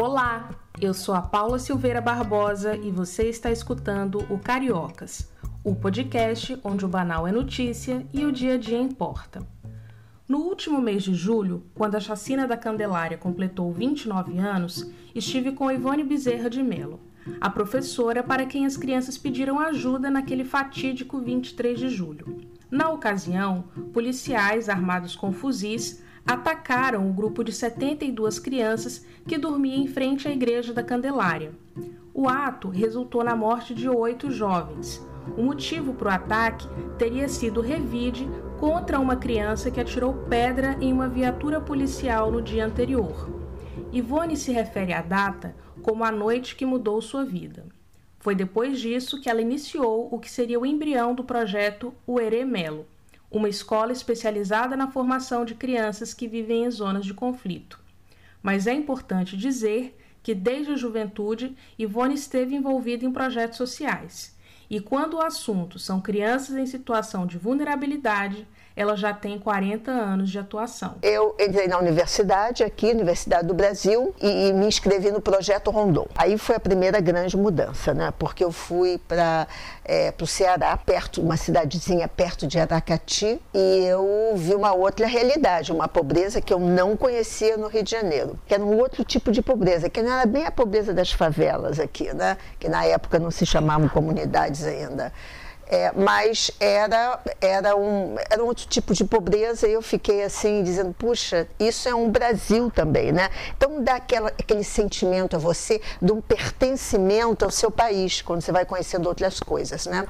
Olá, eu sou a Paula Silveira Barbosa e você está escutando o Cariocas, o podcast onde o banal é notícia e o dia a dia importa. No último mês de julho, quando a chacina da Candelária completou 29 anos, estive com Ivone Bezerra de Melo, a professora para quem as crianças pediram ajuda naquele fatídico 23 de julho. Na ocasião, policiais armados com fuzis atacaram o grupo de 72 crianças que dormia em frente à Igreja da Candelária. O ato resultou na morte de oito jovens. O motivo para o ataque teria sido revide contra uma criança que atirou pedra em uma viatura policial no dia anterior. Ivone se refere à data como a noite que mudou sua vida. Foi depois disso que ela iniciou o que seria o embrião do projeto Uerê Melo, uma escola especializada na formação de crianças que vivem em zonas de conflito. Mas é importante dizer que desde a juventude Ivone esteve envolvida em projetos sociais. E quando o assunto são crianças em situação de vulnerabilidade, ela já tem 40 anos de atuação. Eu entrei na universidade, aqui, Universidade do Brasil, e, e me inscrevi no projeto Rondon. Aí foi a primeira grande mudança, né? Porque eu fui para é, o Ceará, perto, uma cidadezinha perto de Aracati, e eu vi uma outra realidade, uma pobreza que eu não conhecia no Rio de Janeiro, que era um outro tipo de pobreza, que não era bem a pobreza das favelas aqui, né? Que na época não se chamavam comunidades ainda. É, mas era, era, um, era um outro tipo de pobreza e eu fiquei assim, dizendo, puxa, isso é um Brasil também, né? Então dá aquela, aquele sentimento a você de um pertencimento ao seu país, quando você vai conhecendo outras coisas, né?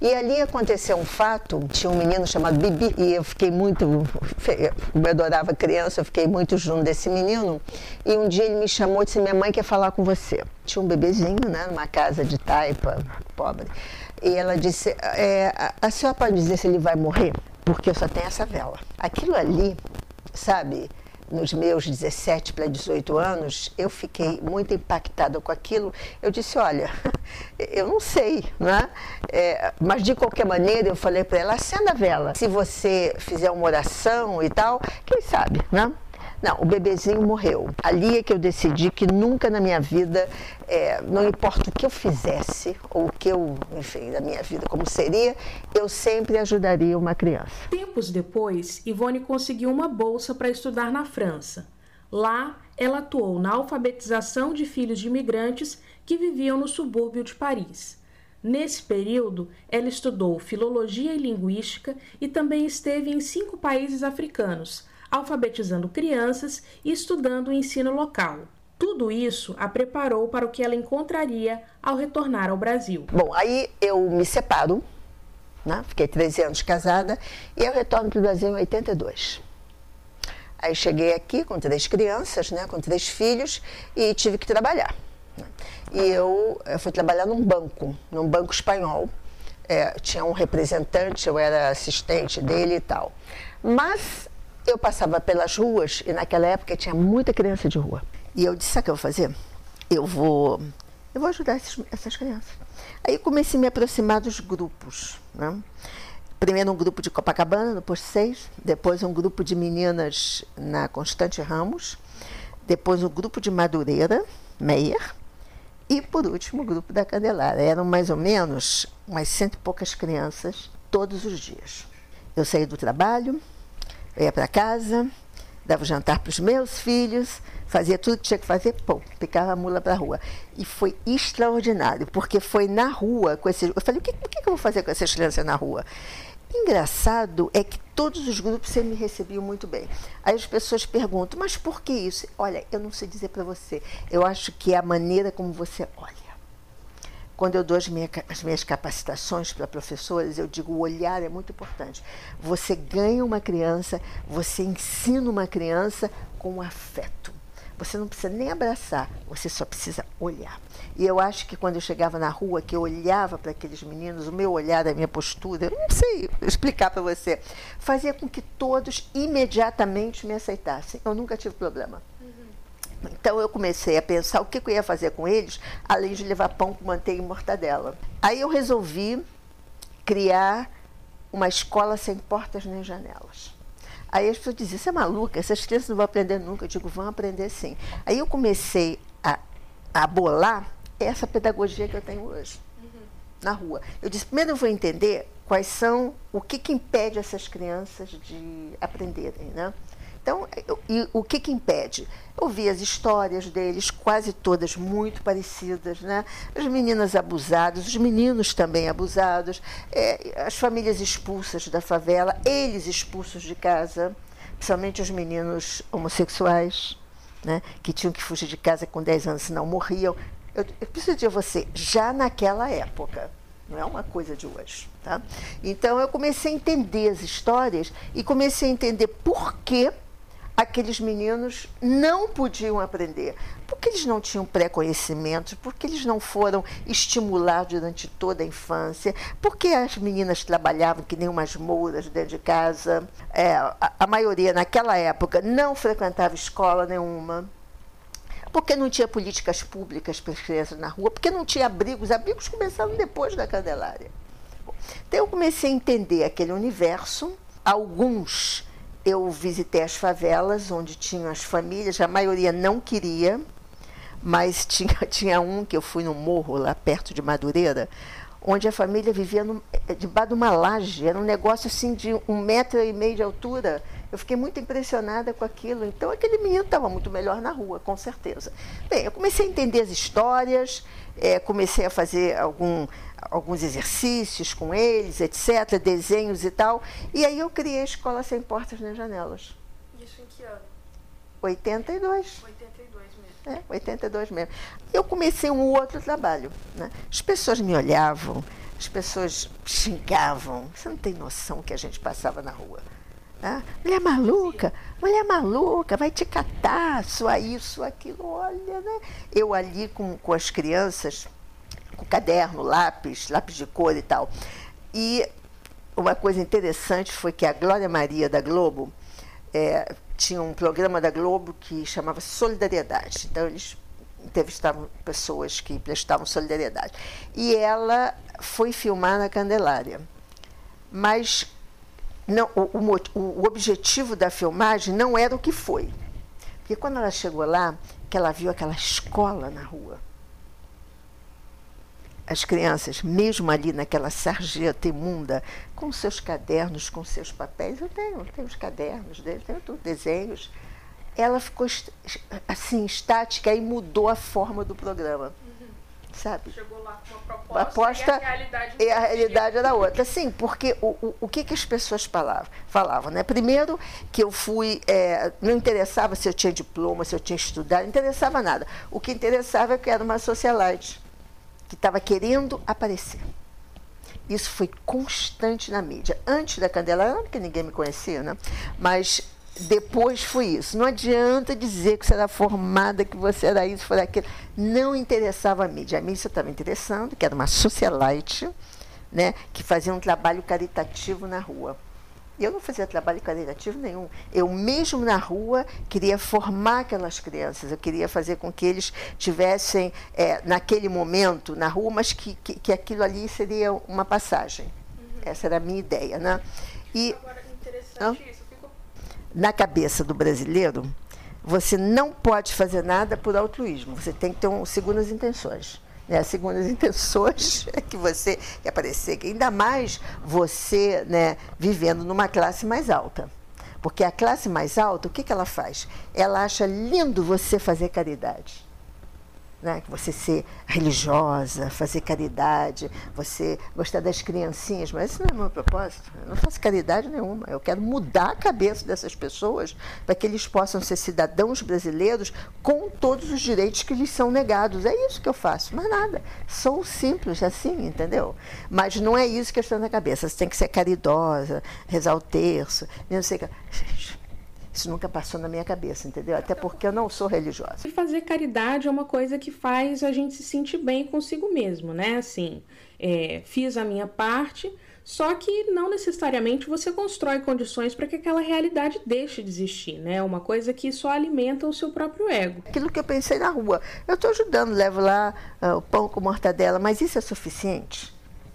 E ali aconteceu um fato, tinha um menino chamado Bibi, e eu fiquei muito, eu adorava criança, eu fiquei muito junto desse menino, e um dia ele me chamou e disse, minha mãe quer falar com você. Tinha um bebezinho, né, numa casa de taipa, pobre. E ela disse: é, a senhora pode dizer se ele vai morrer? Porque eu só tenho essa vela. Aquilo ali, sabe, nos meus 17 para 18 anos, eu fiquei muito impactada com aquilo. Eu disse: olha, eu não sei, né? É, mas de qualquer maneira, eu falei para ela: acenda a vela. Se você fizer uma oração e tal, quem sabe, né? Não, o bebezinho morreu. Ali é que eu decidi que nunca na minha vida, é, não importa o que eu fizesse, ou o que eu, enfim, da minha vida como seria, eu sempre ajudaria uma criança. Tempos depois, Ivone conseguiu uma bolsa para estudar na França. Lá, ela atuou na alfabetização de filhos de imigrantes que viviam no subúrbio de Paris. Nesse período, ela estudou filologia e linguística e também esteve em cinco países africanos, alfabetizando crianças e estudando o ensino local. Tudo isso a preparou para o que ela encontraria ao retornar ao Brasil. Bom, aí eu me separo, né? fiquei 13 anos casada, e eu retorno para o Brasil em 82. Aí cheguei aqui com três crianças, né, com três filhos, e tive que trabalhar. Né? E eu, eu fui trabalhar num banco, num banco espanhol. É, tinha um representante, eu era assistente dele e tal. Mas eu passava pelas ruas e naquela época tinha muita criança de rua. E eu disse: sabe o que eu vou fazer? Eu vou, eu vou ajudar esses, essas crianças. Aí comecei a me aproximar dos grupos. Né? Primeiro um grupo de Copacabana, no Posto 6, depois um grupo de meninas na Constante Ramos, depois um grupo de Madureira, Meyer, e por último o grupo da Candelária. Eram mais ou menos umas cento e poucas crianças todos os dias. Eu saí do trabalho, eu ia para casa, dava o jantar para os meus filhos, fazia tudo que tinha que fazer, pô, picava a mula para a rua. E foi extraordinário, porque foi na rua com esses. Eu falei, o que, o que eu vou fazer com essas crianças na rua? Engraçado é que todos os grupos sempre me recebiam muito bem. Aí as pessoas perguntam, mas por que isso? Olha, eu não sei dizer para você. Eu acho que é a maneira como você olha. Quando eu dou as, as minhas capacitações para professores, eu digo: o olhar é muito importante. Você ganha uma criança, você ensina uma criança com afeto. Você não precisa nem abraçar, você só precisa olhar. E eu acho que quando eu chegava na rua, que eu olhava para aqueles meninos, o meu olhar, a minha postura, eu não sei explicar para você, fazia com que todos imediatamente me aceitassem. Eu nunca tive problema. Então eu comecei a pensar o que eu ia fazer com eles, além de levar pão com manteiga e mortadela. Aí eu resolvi criar uma escola sem portas nem janelas. Aí as pessoas diziam, você é maluca, essas crianças não vão aprender nunca. Eu digo, vão aprender sim. Aí eu comecei a a bolar essa pedagogia que eu tenho hoje uhum. na rua. Eu disse, primeiro eu vou entender quais são, o que, que impede essas crianças de aprenderem, né? Então, e o que, que impede? Eu vi as histórias deles, quase todas muito parecidas, né? As meninas abusadas, os meninos também abusados, é, as famílias expulsas da favela, eles expulsos de casa, principalmente os meninos homossexuais, né? Que tinham que fugir de casa com 10 anos, senão morriam. Eu, eu preciso dizer a você, já naquela época, não é uma coisa de hoje. Tá? Então eu comecei a entender as histórias e comecei a entender por que aqueles meninos não podiam aprender. Porque eles não tinham pré-conhecimentos, porque eles não foram estimulados durante toda a infância, porque as meninas trabalhavam que nem umas mouras dentro de casa. É, a, a maioria, naquela época, não frequentava escola nenhuma porque não tinha políticas públicas para as crianças na rua, porque não tinha abrigos. Abrigos começaram depois da Candelária. Então eu comecei a entender aquele universo. Alguns eu visitei as favelas onde tinham as famílias, a maioria não queria, mas tinha, tinha um que eu fui no morro lá perto de Madureira, onde a família vivia no, eh, debaixo de uma laje, era um negócio assim de um metro e meio de altura. Eu fiquei muito impressionada com aquilo. Então aquele menino estava muito melhor na rua, com certeza. Bem, eu comecei a entender as histórias, é, comecei a fazer algum, alguns exercícios com eles, etc., desenhos e tal. E aí eu criei a Escola Sem Portas nem Janelas. Isso em que ano? 82. 82 mesmo. É, 82 mesmo. Eu comecei um outro trabalho. Né? As pessoas me olhavam, as pessoas xingavam. Você não tem noção que a gente passava na rua. Né? Mulher maluca, mulher maluca, vai te catar, sua isso, aquilo, olha, né? Eu ali com, com as crianças, com caderno, lápis, lápis de cor e tal. E uma coisa interessante foi que a Glória Maria da Globo é, tinha um programa da Globo que chamava Solidariedade. Então eles entrevistavam pessoas que prestavam solidariedade. E ela foi filmar na Candelária. Mas não, o, o, o objetivo da filmagem não era o que foi. Porque quando ela chegou lá, que ela viu aquela escola na rua, as crianças, mesmo ali naquela sarjeta imunda, com seus cadernos, com seus papéis, eu tenho, eu tenho os cadernos dele, tenho tudo, desenhos. Ela ficou assim, estática e mudou a forma do programa. Uhum. Sabe? Chegou lá com uma proposta, e a realidade, e a realidade era outra. Sim, porque o, o, o que, que as pessoas falavam? falavam né? Primeiro, que eu fui. É, não interessava se eu tinha diploma, se eu tinha estudado, não interessava nada. O que interessava é que era uma socialite que estava querendo aparecer. Isso foi constante na mídia. Antes da Candelária, porque ninguém me conhecia, né? Mas depois foi isso. Não adianta dizer que você era formada, que você era isso, foi aquilo. Não interessava a mídia. A mídia estava interessando, que era uma socialite, né? Que fazia um trabalho caritativo na rua. Eu não fazia trabalho caritativo nenhum. Eu mesmo na rua queria formar aquelas crianças. Eu queria fazer com que eles tivessem é, naquele momento na rua, mas que, que, que, aquilo ali seria uma passagem. Uhum. Essa era a minha ideia, né? E Agora, interessante isso. Ficou... Na cabeça do brasileiro, você não pode fazer nada por altruísmo. Você tem que ter um, segundas intenções né, segundo as intenções que você quer aparecer, ainda mais você né, vivendo numa classe mais alta. Porque a classe mais alta, o que, que ela faz? Ela acha lindo você fazer caridade né? você ser religiosa, fazer caridade, você gostar das criancinhas, mas isso não é o meu propósito. Eu não faço caridade nenhuma. Eu quero mudar a cabeça dessas pessoas para que eles possam ser cidadãos brasileiros com todos os direitos que lhes são negados. É isso que eu faço, mais nada. Sou simples assim, entendeu? Mas não é isso que está na cabeça. Você tem que ser caridosa, rezar o terço, não sei o que. Isso nunca passou na minha cabeça, entendeu? Até porque eu não sou religiosa. E fazer caridade é uma coisa que faz a gente se sentir bem consigo mesmo, né? Assim, é, fiz a minha parte, só que não necessariamente você constrói condições para que aquela realidade deixe de existir, né? É uma coisa que só alimenta o seu próprio ego. Aquilo que eu pensei na rua. Eu estou ajudando, levo lá uh, o pão com mortadela, mas isso é suficiente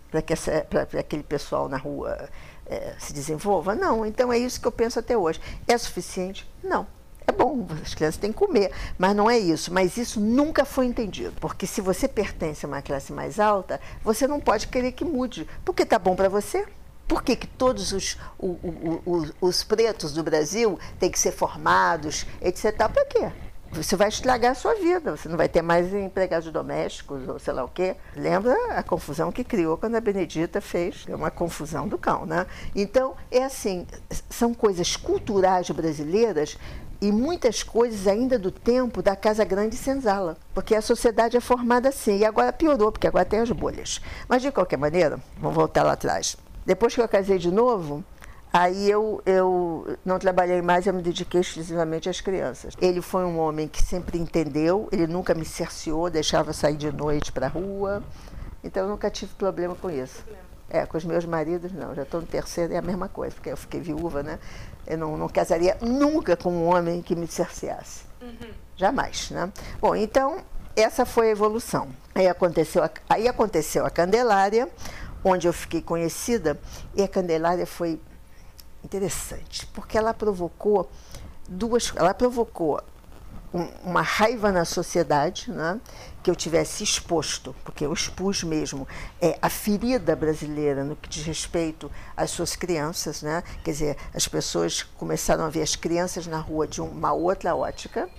para aquele pessoal na rua é, se desenvolva? Não. Então é isso que eu penso até hoje. É suficiente? Não. é bom, as crianças têm que comer, mas não é isso. Mas isso nunca foi entendido, porque se você pertence a uma classe mais alta, você não pode querer que mude, porque tá bom para você. Por que, que todos os, o, o, o, os pretos do Brasil têm que ser formados, etc. Para quê? Você vai estragar a sua vida, você não vai ter mais empregados domésticos ou sei lá o quê. Lembra a confusão que criou quando a Benedita fez é uma confusão do cão, né? Então, é assim, são coisas culturais brasileiras e muitas coisas ainda do tempo da Casa Grande Senzala, porque a sociedade é formada assim, e agora piorou, porque agora tem as bolhas. Mas, de qualquer maneira, vamos voltar lá atrás. Depois que eu casei de novo, Aí eu, eu não trabalhei mais, eu me dediquei exclusivamente às crianças. Ele foi um homem que sempre entendeu, ele nunca me cerceou, deixava sair de noite para a rua. Então eu nunca tive problema com isso. É, com os meus maridos não, já estou no terceiro, é a mesma coisa, porque eu fiquei viúva, né? Eu não, não casaria nunca com um homem que me cerceasse. Uhum. Jamais, né? Bom, então essa foi a evolução. Aí aconteceu a, aí aconteceu a Candelária, onde eu fiquei conhecida, e a Candelária foi interessante, porque ela provocou duas, ela provocou um, uma raiva na sociedade, né, que eu tivesse exposto, porque eu expus mesmo é, a ferida brasileira no que diz respeito às suas crianças, né? Quer dizer, as pessoas começaram a ver as crianças na rua de uma outra ótica,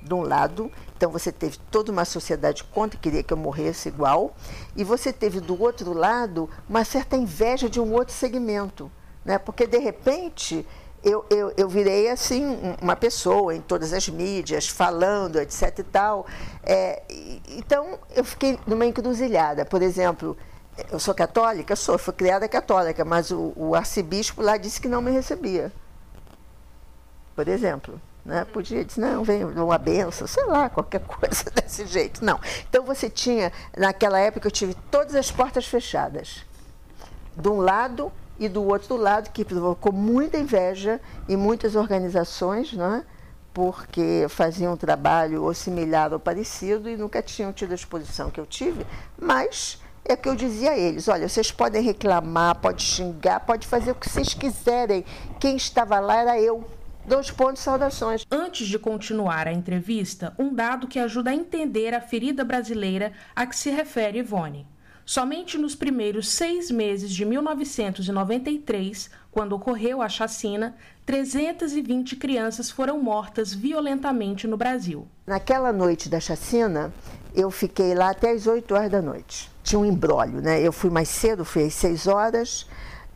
de um lado, então você teve toda uma sociedade contra, queria que eu morresse igual, e você teve do outro lado uma certa inveja de um outro segmento né? Porque de repente eu, eu, eu virei assim uma pessoa em todas as mídias, falando, etc e tal. É, então eu fiquei numa encruzilhada. Por exemplo, eu sou católica? Sou, fui criada católica, mas o, o arcebispo lá disse que não me recebia. Por exemplo. Né? Podia dizer, não, vem uma benção, sei lá, qualquer coisa desse jeito. Não. Então você tinha, naquela época eu tive todas as portas fechadas. De um lado, e do outro lado, que provocou muita inveja em muitas organizações, né? porque faziam um trabalho ou similar ou parecido e nunca tinham tido a exposição que eu tive, mas é que eu dizia a eles: olha, vocês podem reclamar, pode xingar, pode fazer o que vocês quiserem. Quem estava lá era eu. Dois pontos, saudações. Antes de continuar a entrevista, um dado que ajuda a entender a ferida brasileira a que se refere Ivone. Somente nos primeiros seis meses de 1993, quando ocorreu a chacina, 320 crianças foram mortas violentamente no Brasil. Naquela noite da chacina, eu fiquei lá até as 8 horas da noite. Tinha um embrólio, né? Eu fui mais cedo, fui às 6 horas.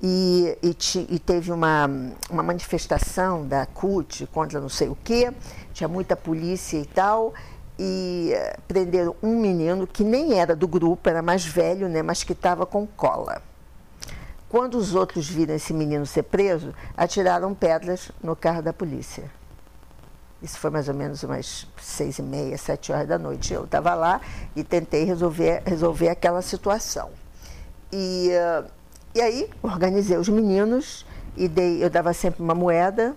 E, e, e, teve uma, uma manifestação da CUT contra não sei o quê, tinha muita polícia e tal, e eh, prenderam um menino que nem era do grupo, era mais velho, né, mas que estava com cola. Quando os outros viram esse menino ser preso, atiraram pedras no carro da polícia. Isso foi mais ou menos umas seis e meia, sete horas da noite. Eu estava lá e tentei resolver, resolver aquela situação. E, uh, e aí organizei os meninos e dei, eu dava sempre uma moeda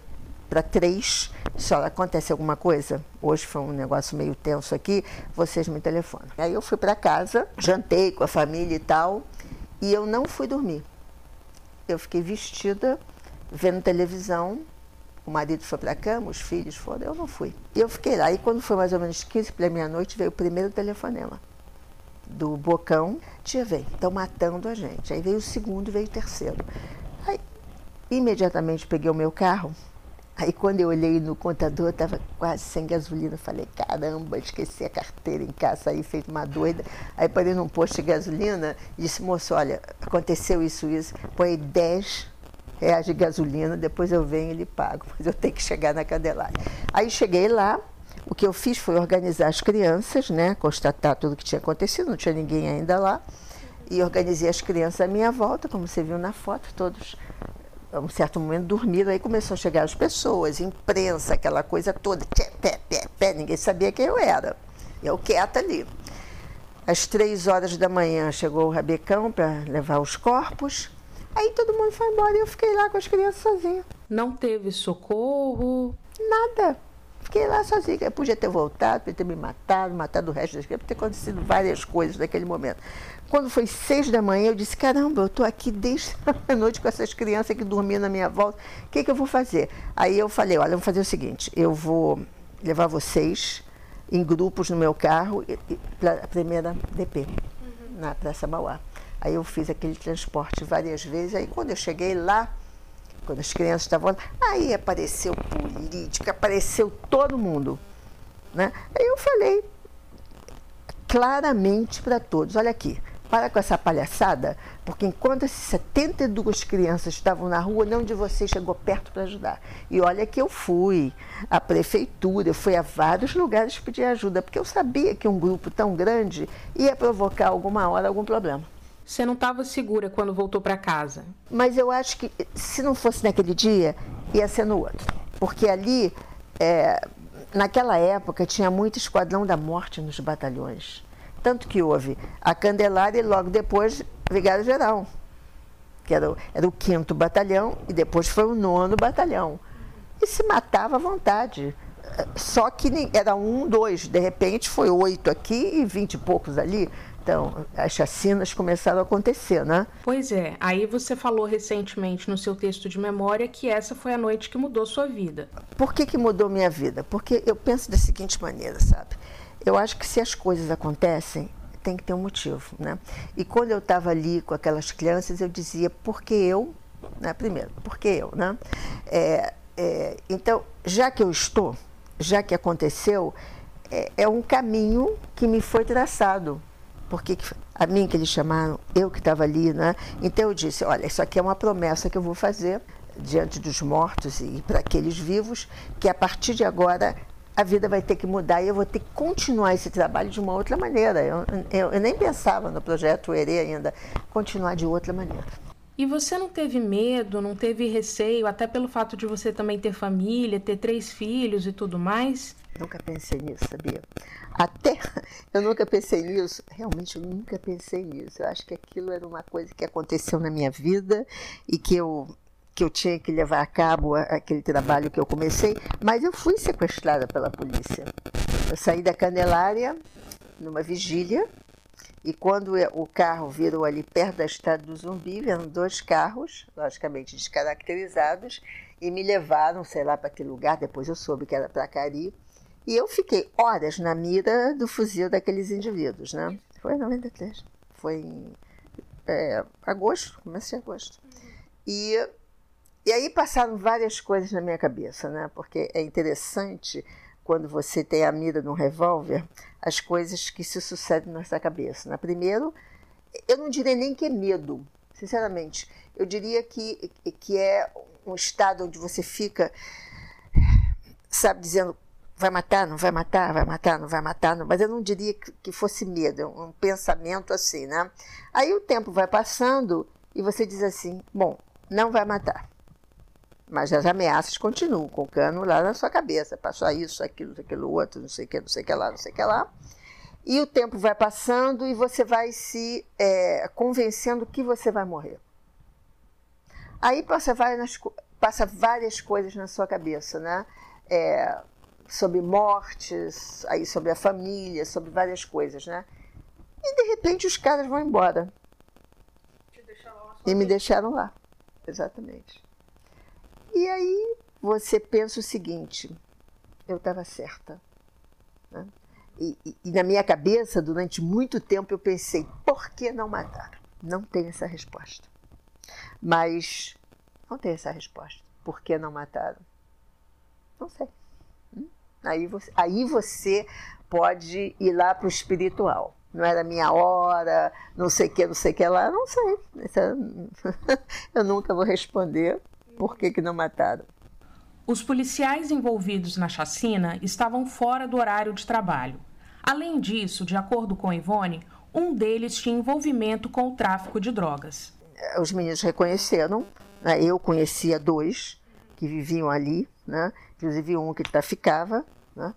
para três. Se acontece alguma coisa, hoje foi um negócio meio tenso aqui, vocês me telefonam. Aí eu fui para casa, jantei com a família e tal, e eu não fui dormir. Eu fiquei vestida, vendo televisão, o marido foi para a cama, os filhos foram, eu não fui. E eu fiquei lá. E quando foi mais ou menos 15 para meia-noite, veio o primeiro telefonema do Bocão. Tia, vem, estão matando a gente. Aí veio o segundo, veio o terceiro. Aí, imediatamente peguei o meu carro, Aí quando eu olhei no contador, estava quase sem gasolina. Falei, caramba, esqueci a carteira em casa, aí feito uma doida. Aí parei num posto de gasolina e disse, moço, olha, aconteceu isso, isso, põe 10 reais de gasolina, depois eu venho e lhe pago, mas eu tenho que chegar na Candelária. Aí cheguei lá, o que eu fiz foi organizar as crianças, né, constatar tudo o que tinha acontecido, não tinha ninguém ainda lá, e organizei as crianças à minha volta, como você viu na foto, todos a um certo momento dormiram, aí começou a chegar as pessoas, imprensa, aquela coisa toda, pé, pé, pé, pé, ninguém sabia quem eu era. Eu quieta ali. Às três horas da manhã chegou o rabecão para levar os corpos. Aí todo mundo foi embora e eu fiquei lá com as crianças sozinha. Não teve socorro? Nada. Fiquei lá sozinha. Eu podia ter voltado, podia ter me matado, matado o resto das crianças, podia ter acontecido várias coisas naquele momento. Quando foi seis da manhã, eu disse, caramba, eu estou aqui desde a noite com essas crianças que dormiam na minha volta, o que, que eu vou fazer? Aí eu falei, olha, eu vou fazer o seguinte, eu vou levar vocês em grupos no meu carro para a primeira DP, uhum. na Praça Mauá. Aí eu fiz aquele transporte várias vezes, aí quando eu cheguei lá, quando as crianças estavam lá, aí apareceu política, apareceu todo mundo. Né? Aí eu falei claramente para todos, olha aqui, para com essa palhaçada, porque enquanto essas 72 crianças estavam na rua, nenhum de vocês chegou perto para ajudar. E olha que eu fui à prefeitura, eu fui a vários lugares pedir ajuda, porque eu sabia que um grupo tão grande ia provocar alguma hora algum problema. Você não estava segura quando voltou para casa? Mas eu acho que se não fosse naquele dia, ia ser no outro. Porque ali, é, naquela época, tinha muito esquadrão da morte nos batalhões. Tanto que houve a Candelária e logo depois Brigada Geral, que era o, era o quinto batalhão, e depois foi o nono batalhão. E se matava à vontade. Só que era um, dois, de repente foi oito aqui e vinte e poucos ali. Então, as chacinas começaram a acontecer, né? Pois é. Aí você falou recentemente no seu texto de memória que essa foi a noite que mudou sua vida. Por que, que mudou minha vida? Porque eu penso da seguinte maneira, sabe? Eu acho que se as coisas acontecem, tem que ter um motivo, né? E quando eu estava ali com aquelas crianças, eu dizia, por que eu? Né? Primeiro, por que eu, né? É, é, então, já que eu estou, já que aconteceu, é, é um caminho que me foi traçado. Porque a mim que eles chamaram, eu que estava ali, né? Então eu disse, olha, isso aqui é uma promessa que eu vou fazer diante dos mortos e para aqueles vivos, que a partir de agora a vida vai ter que mudar e eu vou ter que continuar esse trabalho de uma outra maneira. Eu, eu, eu nem pensava no projeto ERE ainda, continuar de outra maneira. E você não teve medo, não teve receio, até pelo fato de você também ter família, ter três filhos e tudo mais? Nunca pensei nisso, sabia? Até eu nunca pensei nisso, realmente eu nunca pensei nisso. Eu acho que aquilo era uma coisa que aconteceu na minha vida e que eu que eu tinha que levar a cabo aquele trabalho que eu comecei, mas eu fui sequestrada pela polícia. Eu saí da Candelária numa vigília e quando o carro virou ali perto da estrada do Zumbi, vieram dois carros, logicamente descaracterizados, e me levaram, sei lá, para que lugar, depois eu soube que era para Cari, e eu fiquei horas na mira do fuzil daqueles indivíduos, né? Foi em 93, foi em é, agosto, comecei em agosto. E e aí passaram várias coisas na minha cabeça, né? Porque é interessante quando você tem a mira no revólver, as coisas que se sucedem na sua cabeça. Né? Primeiro, eu não diria nem que é medo, sinceramente. Eu diria que, que é um estado onde você fica, sabe, dizendo vai matar, não vai matar, vai matar, não vai matar, não. mas eu não diria que fosse medo, é um pensamento assim, né? Aí o tempo vai passando e você diz assim, bom, não vai matar. Mas as ameaças continuam, com o cano lá na sua cabeça. Passou isso, aquilo, aquilo outro, não sei o que, não sei o que lá, não sei o que lá. E o tempo vai passando e você vai se é, convencendo que você vai morrer. Aí passa várias, passa várias coisas na sua cabeça, né? É, sobre mortes, aí sobre a família, sobre várias coisas, né? E de repente os caras vão embora. e me deixaram lá, exatamente. E aí você pensa o seguinte: eu estava certa. Né? E, e, e, na minha cabeça, durante muito tempo, eu pensei: por que não matar? Não tem essa resposta. Mas não tem essa resposta. Por que não mataram? Não sei. Hum? Aí você, aí você pode ir lá para o espiritual. Não era minha hora, não sei o que, não sei o que lá, não sei. Eu nunca vou responder por que, que não mataram? Os policiais envolvidos na chacina estavam fora do horário de trabalho. Além disso, de acordo com Ivone, um deles tinha envolvimento com o tráfico de drogas. Os meninos reconheceram, né? eu conhecia dois que viviam ali, né? inclusive um que traficava. Né?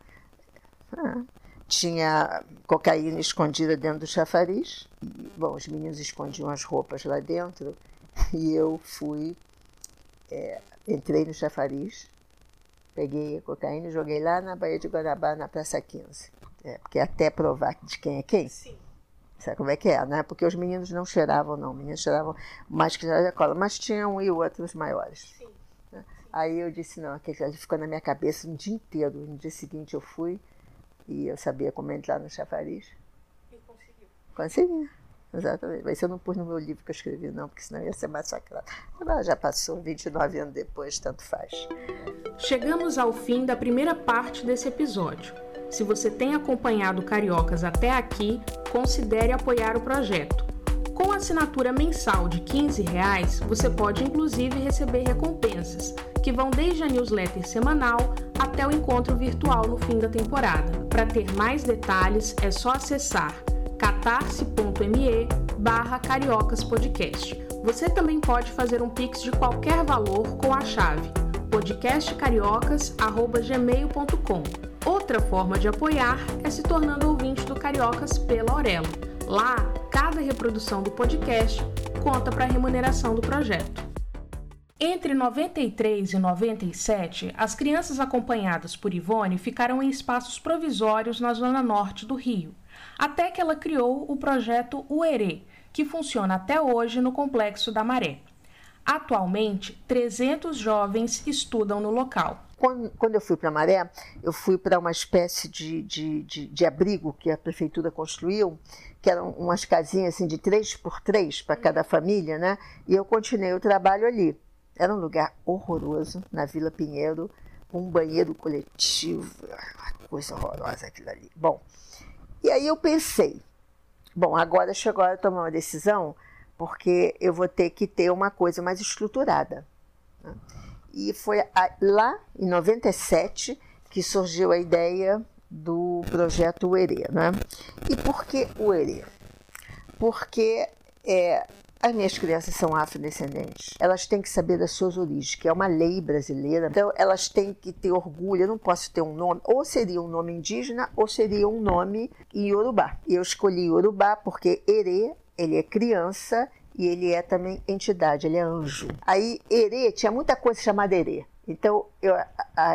Ah, tinha cocaína escondida dentro do chafariz. Bom, os meninos escondiam as roupas lá dentro e eu fui é, entrei no chafariz Peguei a cocaína e joguei lá na Baía de Guarabá, na Praça 15. É, porque até provar de quem é quem. Sim. Sabe como é que é, né? Porque os meninos não cheiravam, não. Os meninos cheiravam mais que a cola. Mas tinha um e outros maiores. Sim. Né? Aí eu disse, não, aquele ficou na minha cabeça um dia inteiro. No dia seguinte eu fui e eu sabia como entrar no chafariz. E conseguiu. Consegui. Exatamente. Mas eu não pus no meu livro que eu escrevi, não, porque senão ia ser massacrado. Agora já passou, 29 anos depois, tanto faz. Chegamos ao fim da primeira parte desse episódio. Se você tem acompanhado Cariocas até aqui, considere apoiar o projeto. Com assinatura mensal de 15 reais, você pode inclusive receber recompensas, que vão desde a newsletter semanal até o encontro virtual no fim da temporada. Para ter mais detalhes, é só acessar catarse.me barra cariocaspodcast. Você também pode fazer um pix de qualquer valor com a chave podcastcariocas.gmail.com. Outra forma de apoiar é se tornando ouvinte do Cariocas pela Aurelo. Lá, cada reprodução do podcast conta para a remuneração do projeto. Entre 93 e 97, as crianças acompanhadas por Ivone ficaram em espaços provisórios na zona norte do Rio, até que ela criou o projeto Uerê, que funciona até hoje no Complexo da Maré. Atualmente, 300 jovens estudam no local. Quando, quando eu fui para Maré, eu fui para uma espécie de, de, de, de, abrigo que a prefeitura construiu, que eram umas casinhas assim, de três por três para cada família, né? E eu continuei o trabalho ali. Era um lugar horroroso, na Vila Pinheiro, um banheiro coletivo, coisa horrorosa aquilo ali. Bom, e aí eu pensei, bom, agora chegou a hora de tomar uma decisão, porque eu vou ter que ter uma coisa mais estruturada. Né? E foi lá, em 97, que surgiu a ideia do projeto UERE. Né? E por que UERE? Porque é, as minhas crianças são afrodescendentes. Elas têm que saber das suas origens, que é uma lei brasileira. Então, elas têm que ter orgulho. Eu não posso ter um nome, ou seria um nome indígena, ou seria um nome em Yorubá. Eu escolhi Yorubá porque Ere, ele é criança e ele é também entidade, ele é anjo. Aí, Ere, tinha muita coisa chamada Ere. Então, eu,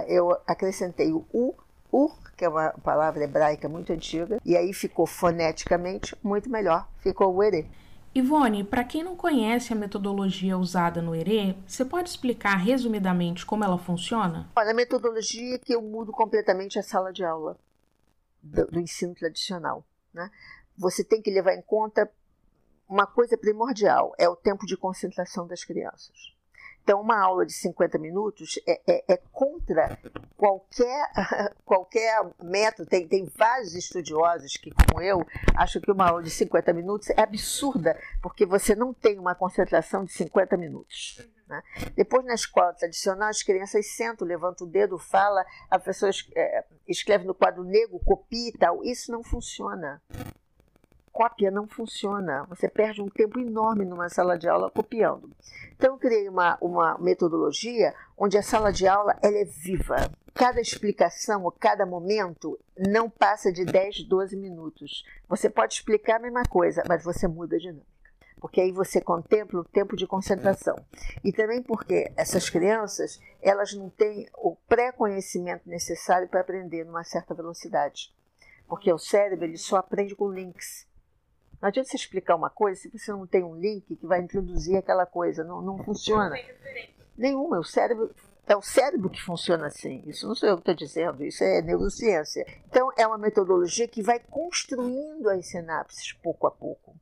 eu acrescentei o U, Ur, que é uma palavra hebraica muito antiga, e aí ficou foneticamente muito melhor, ficou o Ere. Ivone, para quem não conhece a metodologia usada no ERE, você pode explicar resumidamente como ela funciona? Olha, a metodologia é que eu mudo completamente a sala de aula do, do ensino tradicional. Né? Você tem que levar em conta uma coisa primordial: é o tempo de concentração das crianças. Então, uma aula de 50 minutos é, é, é contra qualquer, qualquer método. Tem, tem vários estudiosos que, como eu, acham que uma aula de 50 minutos é absurda, porque você não tem uma concentração de 50 minutos. Né? Depois, na escola tradicional, as crianças sentam, levantam o dedo, fala, a pessoa é, escreve no quadro negro, copia e tal. Isso não funciona cópia não funciona. Você perde um tempo enorme numa sala de aula copiando. Então, eu criei uma, uma metodologia onde a sala de aula ela é viva. Cada explicação ou cada momento não passa de 10, 12 minutos. Você pode explicar a mesma coisa, mas você muda a dinâmica. Porque aí você contempla o tempo de concentração. E também porque essas crianças, elas não têm o pré-conhecimento necessário para aprender numa certa velocidade. Porque o cérebro ele só aprende com links. Não adianta você explicar uma coisa se você não tem um link que vai introduzir aquela coisa. Não, não funciona. Nenhuma. O cérebro é o cérebro que funciona assim. Isso não sou eu que estou dizendo, isso é neurociência. Então, é uma metodologia que vai construindo as sinapses pouco a pouco.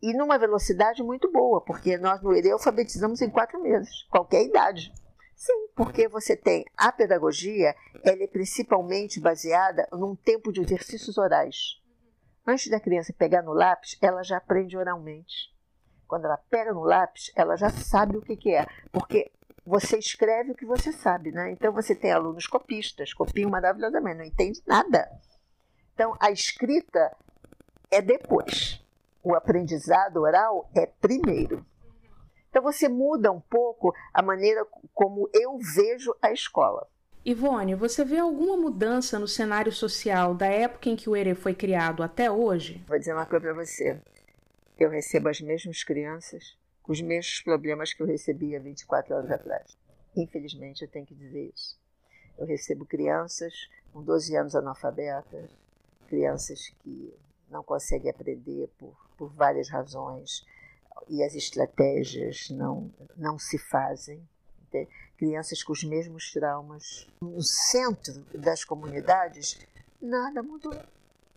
E numa velocidade muito boa, porque nós no ERE alfabetizamos em quatro meses, qualquer idade. Sim, porque você tem a pedagogia, ela é principalmente baseada num tempo de exercícios orais. Antes da criança pegar no lápis, ela já aprende oralmente. Quando ela pega no lápis, ela já sabe o que, que é, porque você escreve o que você sabe, né? Então você tem alunos copistas, copiam maravilhosamente, não entende nada. Então a escrita é depois, o aprendizado oral é primeiro. Então você muda um pouco a maneira como eu vejo a escola. Ivone, você vê alguma mudança no cenário social da época em que o ERE foi criado até hoje? Vou dizer uma coisa para você. Eu recebo as mesmas crianças com os mesmos problemas que eu recebia 24 horas atrás. Infelizmente, eu tenho que dizer isso. Eu recebo crianças com 12 anos analfabetas, crianças que não conseguem aprender por, por várias razões e as estratégias não, não se fazem. Crianças com os mesmos traumas. No centro das comunidades, nada mudou.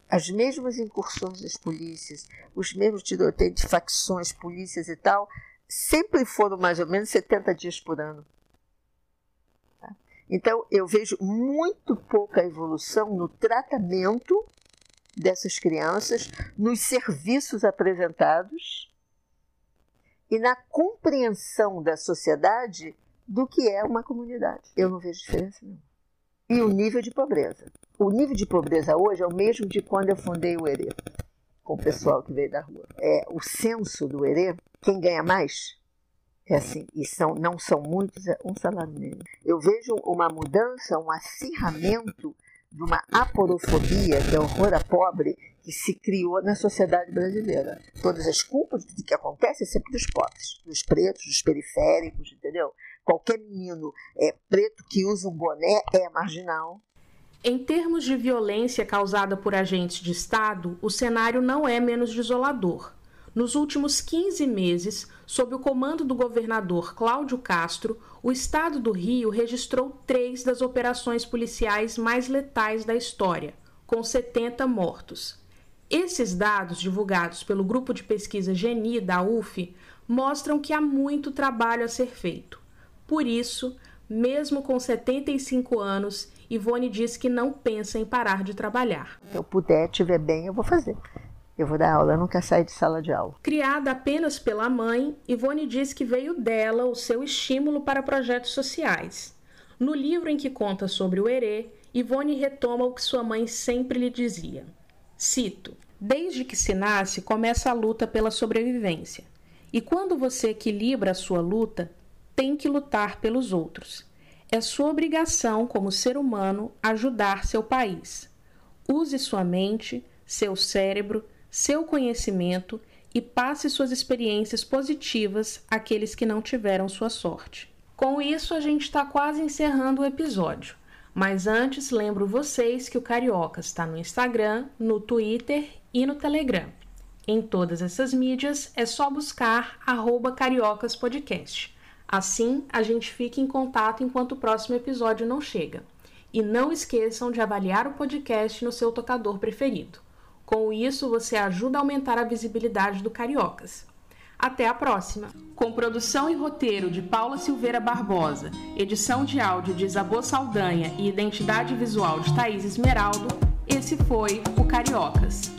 As mesmas incursões das polícias, os mesmos tiroteios de facções, polícias e tal, sempre foram mais ou menos 70 dias por ano. Tá? Então, eu vejo muito pouca evolução no tratamento dessas crianças, nos serviços apresentados e na compreensão da sociedade do que é uma comunidade. Eu não vejo diferença nenhuma. E o nível de pobreza. O nível de pobreza hoje é o mesmo de quando eu fundei o ERE, com o pessoal que veio da rua. É o censo do ERE, quem ganha mais é assim, e são, não são muitos, é um salário mínimo. Eu vejo uma mudança, um acirramento de uma aporofobia, que é horror a pobre, que se criou na sociedade brasileira. Todas as culpas do que acontece é sempre dos pobres, dos pretos, dos periféricos, entendeu? Qualquer menino é, preto que usa um boné é marginal. Em termos de violência causada por agentes de Estado, o cenário não é menos desolador. Nos últimos 15 meses, sob o comando do governador Cláudio Castro, o estado do Rio registrou três das operações policiais mais letais da história, com 70 mortos. Esses dados, divulgados pelo grupo de pesquisa Geni da UF, mostram que há muito trabalho a ser feito. Por isso, mesmo com 75 anos, Ivone diz que não pensa em parar de trabalhar. Se eu puder, estiver bem, eu vou fazer. Eu vou dar aula, eu nunca saio de sala de aula. Criada apenas pela mãe, Ivone diz que veio dela o seu estímulo para projetos sociais. No livro em que conta sobre o Herê, Ivone retoma o que sua mãe sempre lhe dizia. Cito: Desde que se nasce, começa a luta pela sobrevivência. E quando você equilibra a sua luta, tem que lutar pelos outros. É sua obrigação, como ser humano, ajudar seu país. Use sua mente, seu cérebro, seu conhecimento e passe suas experiências positivas àqueles que não tiveram sua sorte. Com isso, a gente está quase encerrando o episódio. Mas antes, lembro vocês que o Carioca está no Instagram, no Twitter e no Telegram. Em todas essas mídias é só buscar cariocaspodcast. Assim, a gente fica em contato enquanto o próximo episódio não chega. E não esqueçam de avaliar o podcast no seu tocador preferido. Com isso, você ajuda a aumentar a visibilidade do Cariocas. Até a próxima! Com produção e roteiro de Paula Silveira Barbosa, edição de áudio de Isabô Saldanha e identidade visual de Thaís Esmeraldo, esse foi o Cariocas.